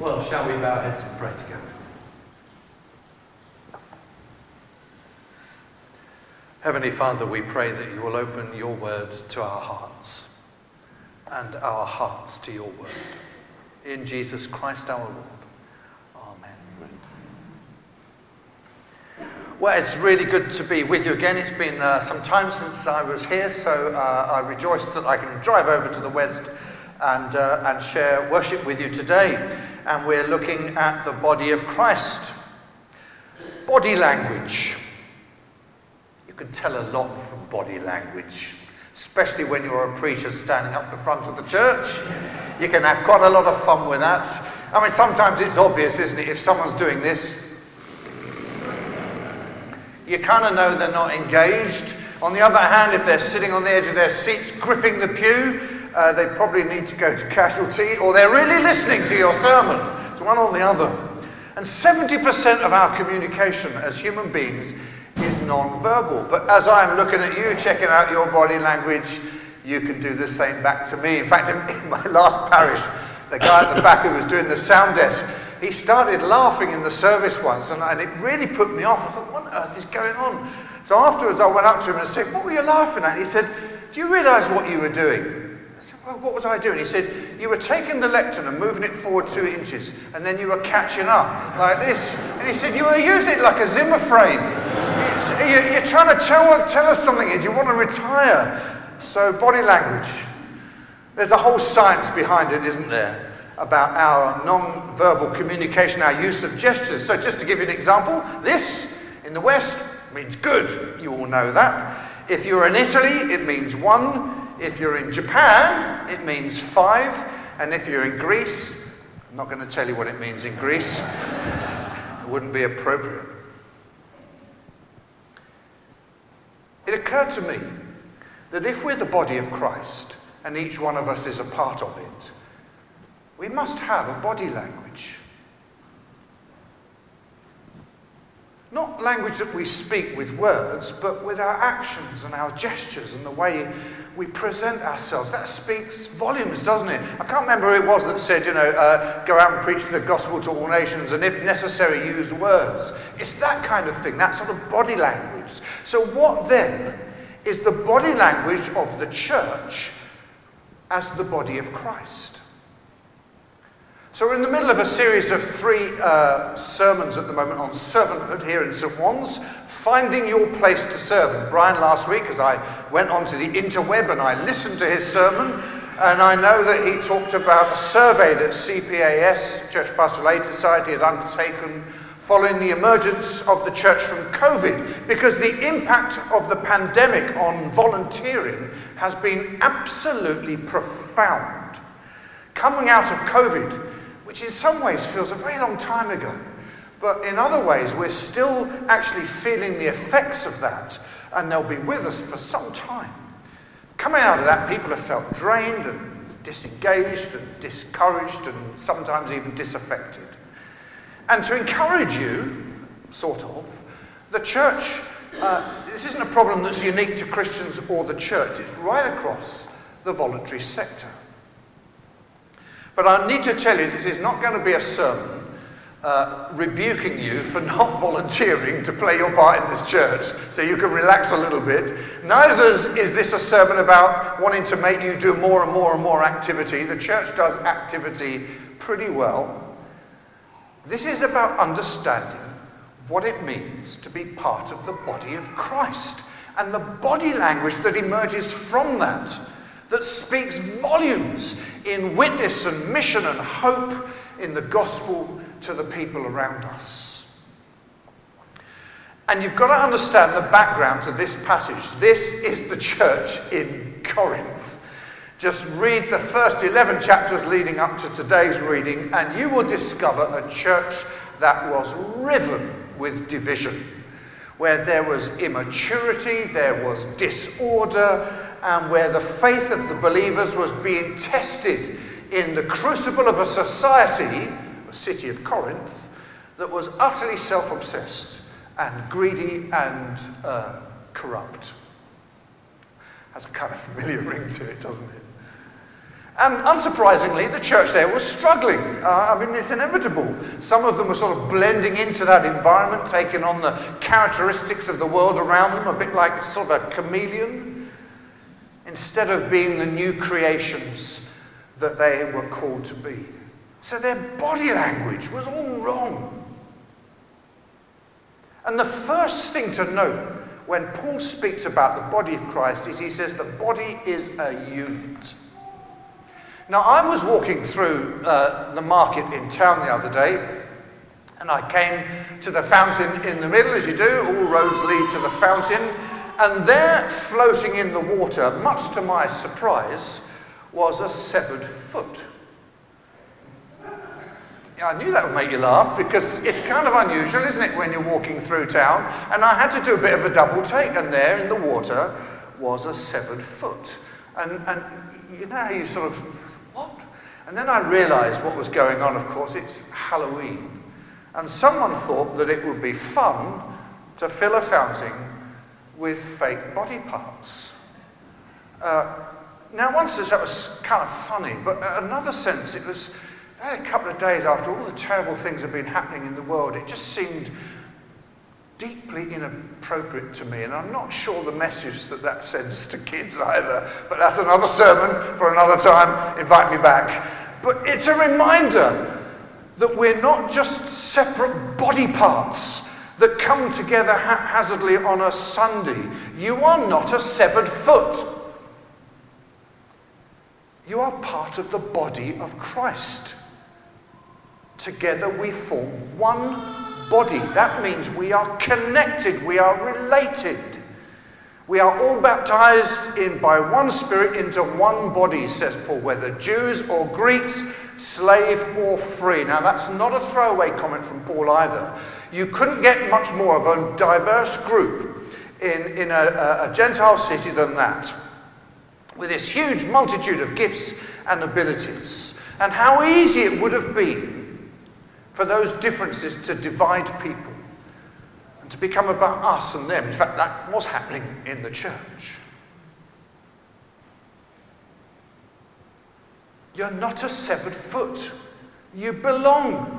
Well, shall we bow our heads and pray together? Heavenly Father, we pray that you will open your word to our hearts and our hearts to your word. In Jesus Christ our Lord. Amen. Well, it's really good to be with you again. It's been uh, some time since I was here, so uh, I rejoice that I can drive over to the West and, uh, and share worship with you today. And we're looking at the body of Christ. Body language. You can tell a lot from body language, especially when you're a preacher standing up the front of the church. You can have quite a lot of fun with that. I mean, sometimes it's obvious, isn't it, if someone's doing this. You kind of know they're not engaged. On the other hand, if they're sitting on the edge of their seats, gripping the pew, uh, they probably need to go to casualty, or they're really listening to your sermon. It's one or the other. And 70% of our communication as human beings is non-verbal. But as I'm looking at you, checking out your body language, you can do the same back to me. In fact, in my last parish, the guy at the back who was doing the sound desk, he started laughing in the service once, and, and it really put me off. I thought, what on earth is going on? So afterwards, I went up to him and said, What were you laughing at? He said, Do you realize what you were doing? Well, what was I doing? He said, You were taking the lectern and moving it forward two inches, and then you were catching up like this. And he said, You were using it like a Zimmer frame. You're trying to tell, tell us something. Do you want to retire? So, body language. There's a whole science behind it, isn't there? About our non verbal communication, our use of gestures. So, just to give you an example, this in the West means good. You all know that. If you're in Italy, it means one. If you're in Japan, it means five. And if you're in Greece, I'm not going to tell you what it means in Greece, it wouldn't be appropriate. It occurred to me that if we're the body of Christ and each one of us is a part of it, we must have a body language. Not language that we speak with words, but with our actions and our gestures and the way we present ourselves. That speaks volumes, doesn't it? I can't remember who it was that said, you know, uh, go out and preach the gospel to all nations and if necessary, use words. It's that kind of thing, that sort of body language. So, what then is the body language of the church as the body of Christ? So, we're in the middle of a series of three uh, sermons at the moment on servanthood here in St. Ouen's, finding your place to serve. And Brian, last week, as I went onto the interweb and I listened to his sermon, and I know that he talked about a survey that CPAS, Church Pastoral Aid Society, had undertaken following the emergence of the church from COVID, because the impact of the pandemic on volunteering has been absolutely profound. Coming out of COVID, which in some ways feels a very long time ago. But in other ways, we're still actually feeling the effects of that, and they'll be with us for some time. Coming out of that, people have felt drained and disengaged and discouraged and sometimes even disaffected. And to encourage you, sort of, the church, uh, this isn't a problem that's unique to Christians or the church, it's right across the voluntary sector. But I need to tell you, this is not going to be a sermon uh, rebuking you for not volunteering to play your part in this church, so you can relax a little bit. Neither is this a sermon about wanting to make you do more and more and more activity. The church does activity pretty well. This is about understanding what it means to be part of the body of Christ and the body language that emerges from that that speaks volumes in witness and mission and hope in the gospel to the people around us. And you've got to understand the background to this passage. This is the church in Corinth. Just read the first 11 chapters leading up to today's reading, and you will discover a church that was riven with division, where there was immaturity, there was disorder, and where the faith of the believers was being tested in the crucible of a society, a city of Corinth, that was utterly self obsessed and greedy and uh, corrupt. Has a kind of familiar ring to it, doesn't it? And unsurprisingly, the church there was struggling. Uh, I mean, it's inevitable. Some of them were sort of blending into that environment, taking on the characteristics of the world around them, a bit like sort of a chameleon, instead of being the new creations that they were called to be. So their body language was all wrong. And the first thing to note when Paul speaks about the body of Christ is he says the body is a unit. Now, I was walking through uh, the market in town the other day, and I came to the fountain in the middle, as you do, all roads lead to the fountain, and there, floating in the water, much to my surprise, was a severed foot. Yeah, I knew that would make you laugh because it's kind of unusual, isn't it, when you're walking through town? And I had to do a bit of a double take, and there in the water was a severed foot. And, and you know how you sort of what? And then I realized what was going on, of course, it's Halloween. And someone thought that it would be fun to fill a fountain with fake body parts. Uh, now, one sense that was kind of funny, but another sense it was a couple of days after all the terrible things have been happening in the world, it just seemed deeply inappropriate to me, and I'm not sure the message that that sends to kids either, but that's another sermon for another time. Invite me back. But it's a reminder that we're not just separate body parts that come together haphazardly on a Sunday. You are not a severed foot. You are part of the body of Christ. Together we form one body. That means we are connected, we are related. We are all baptized in by one spirit into one body, says Paul, whether Jews or Greeks, slave or free. Now, that's not a throwaway comment from Paul either. You couldn't get much more of a diverse group in, in a, a Gentile city than that, with this huge multitude of gifts and abilities. And how easy it would have been for those differences to divide people and to become about us and them. In fact, that was happening in the church. You're not a severed foot. You belong.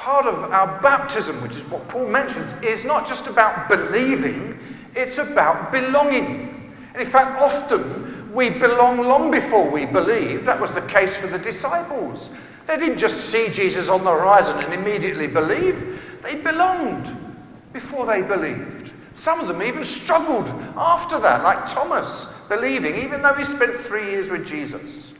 Part of our baptism, which is what Paul mentions, is not just about believing, it's about belonging. And in fact, often we belong long before we believe. That was the case for the disciples. They didn't just see Jesus on the horizon and immediately believe, they belonged before they believed. Some of them even struggled after that, like Thomas, believing, even though he spent three years with Jesus.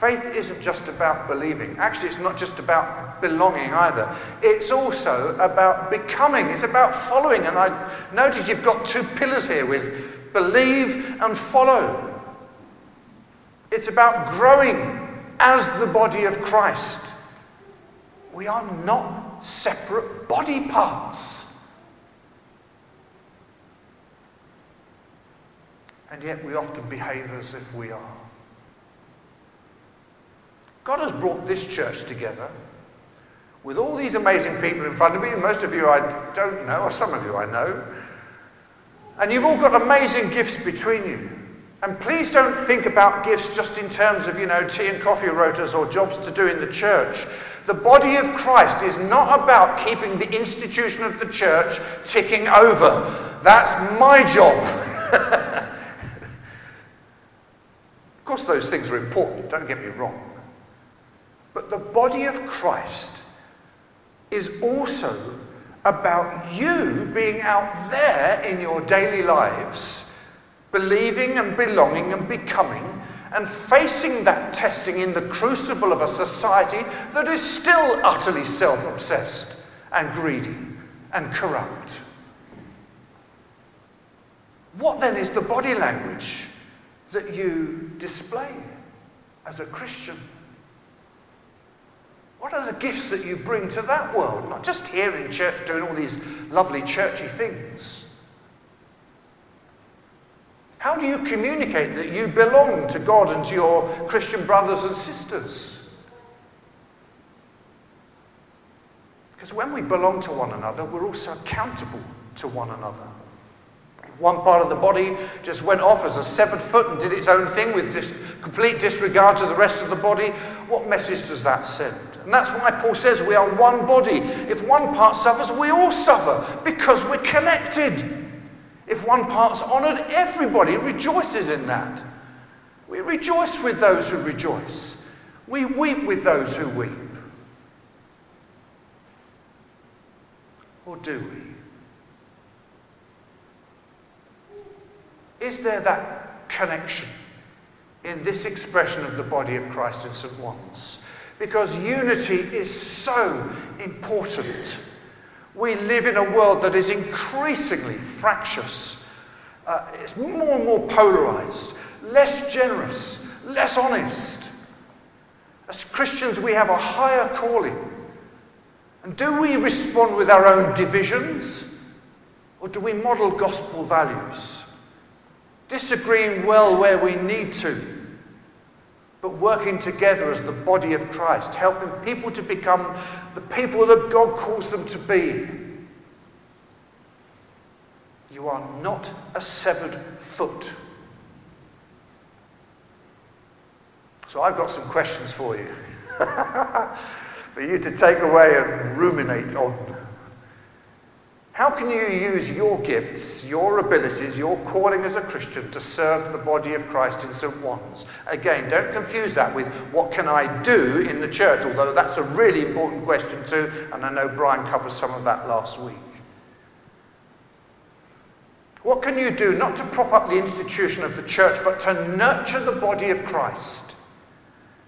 Faith isn't just about believing. Actually, it's not just about belonging either. It's also about becoming. It's about following. And I notice you've got two pillars here with believe and follow. It's about growing as the body of Christ. We are not separate body parts. And yet we often behave as if we are. God has brought this church together with all these amazing people in front of me. Most of you I don't know, or some of you I know. And you've all got amazing gifts between you. And please don't think about gifts just in terms of, you know, tea and coffee rotas or jobs to do in the church. The body of Christ is not about keeping the institution of the church ticking over. That's my job. of course, those things are important, don't get me wrong. But the body of Christ is also about you being out there in your daily lives believing and belonging and becoming and facing that testing in the crucible of a society that is still utterly self obsessed and greedy and corrupt. What then is the body language that you display as a Christian? What are the gifts that you bring to that world? Not just here in church doing all these lovely churchy things. How do you communicate that you belong to God and to your Christian brothers and sisters? Because when we belong to one another, we're also accountable to one another. One part of the body just went off as a severed foot and did its own thing with dis- complete disregard to the rest of the body. What message does that send? And that's why Paul says we are one body. If one part suffers, we all suffer because we're connected. If one part's honoured, everybody rejoices in that. We rejoice with those who rejoice. We weep with those who weep. Or do we? Is there that connection in this expression of the body of Christ in St. Ouen's? Because unity is so important. We live in a world that is increasingly fractious. Uh, it's more and more polarized, less generous, less honest. As Christians, we have a higher calling. And do we respond with our own divisions? Or do we model gospel values? disagreeing well where we need to, but working together as the body of Christ, helping people to become the people that God calls them to be. You are not a severed foot. So I've got some questions for you. for you to take away and ruminate on. How can you use your gifts, your abilities, your calling as a Christian to serve the body of Christ in St. Ouen's? Again, don't confuse that with what can I do in the church, although that's a really important question too, and I know Brian covered some of that last week. What can you do not to prop up the institution of the church, but to nurture the body of Christ,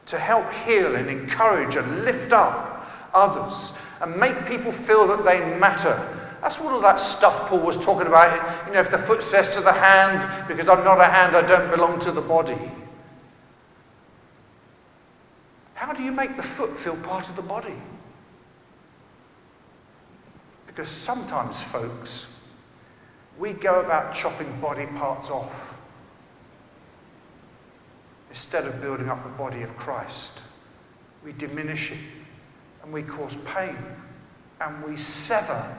to help heal and encourage and lift up others and make people feel that they matter that's all of that stuff Paul was talking about. You know, if the foot says to the hand, because I'm not a hand, I don't belong to the body. How do you make the foot feel part of the body? Because sometimes, folks, we go about chopping body parts off instead of building up the body of Christ. We diminish it and we cause pain and we sever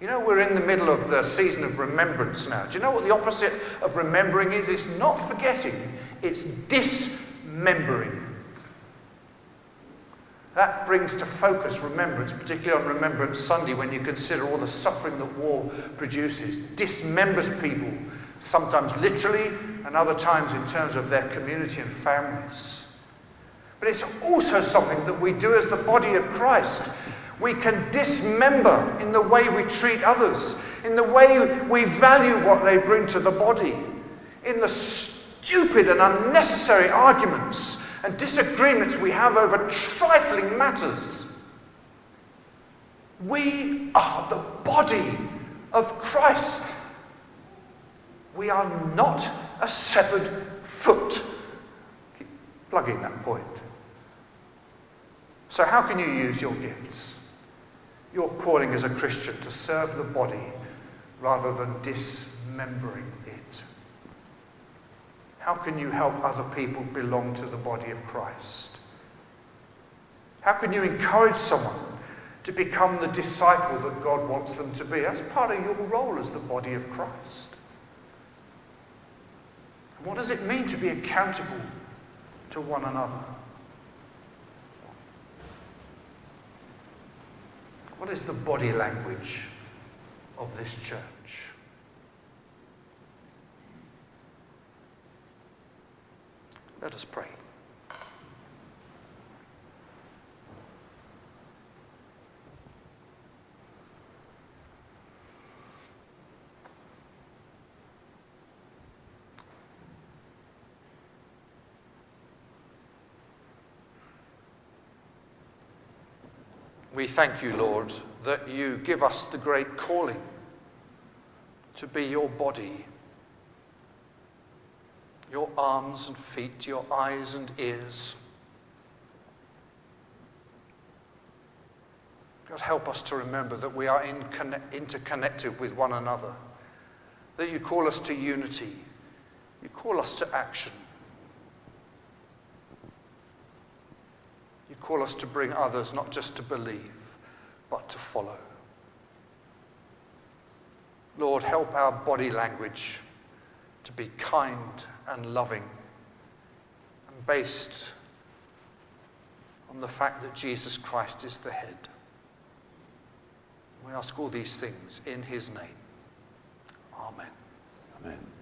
you know, we're in the middle of the season of remembrance now. Do you know what the opposite of remembering is? It's not forgetting, it's dismembering. That brings to focus remembrance, particularly on Remembrance Sunday, when you consider all the suffering that war produces. Dismembers people, sometimes literally, and other times in terms of their community and families. But it's also something that we do as the body of Christ. We can dismember in the way we treat others, in the way we value what they bring to the body, in the stupid and unnecessary arguments and disagreements we have over trifling matters. We are the body of Christ. We are not a severed foot. Keep plugging that point. So, how can you use your gifts? Your calling as a Christian to serve the body rather than dismembering it. How can you help other people belong to the body of Christ? How can you encourage someone to become the disciple that God wants them to be? That's part of your role as the body of Christ. what does it mean to be accountable to one another? What is the body language of this church? Let us pray. We thank you, Lord, that you give us the great calling to be your body, your arms and feet, your eyes and ears. God, help us to remember that we are interconnected with one another, that you call us to unity, you call us to action. You call us to bring others not just to believe, but to follow. Lord, help our body language to be kind and loving and based on the fact that Jesus Christ is the head. We ask all these things in his name. Amen. Amen.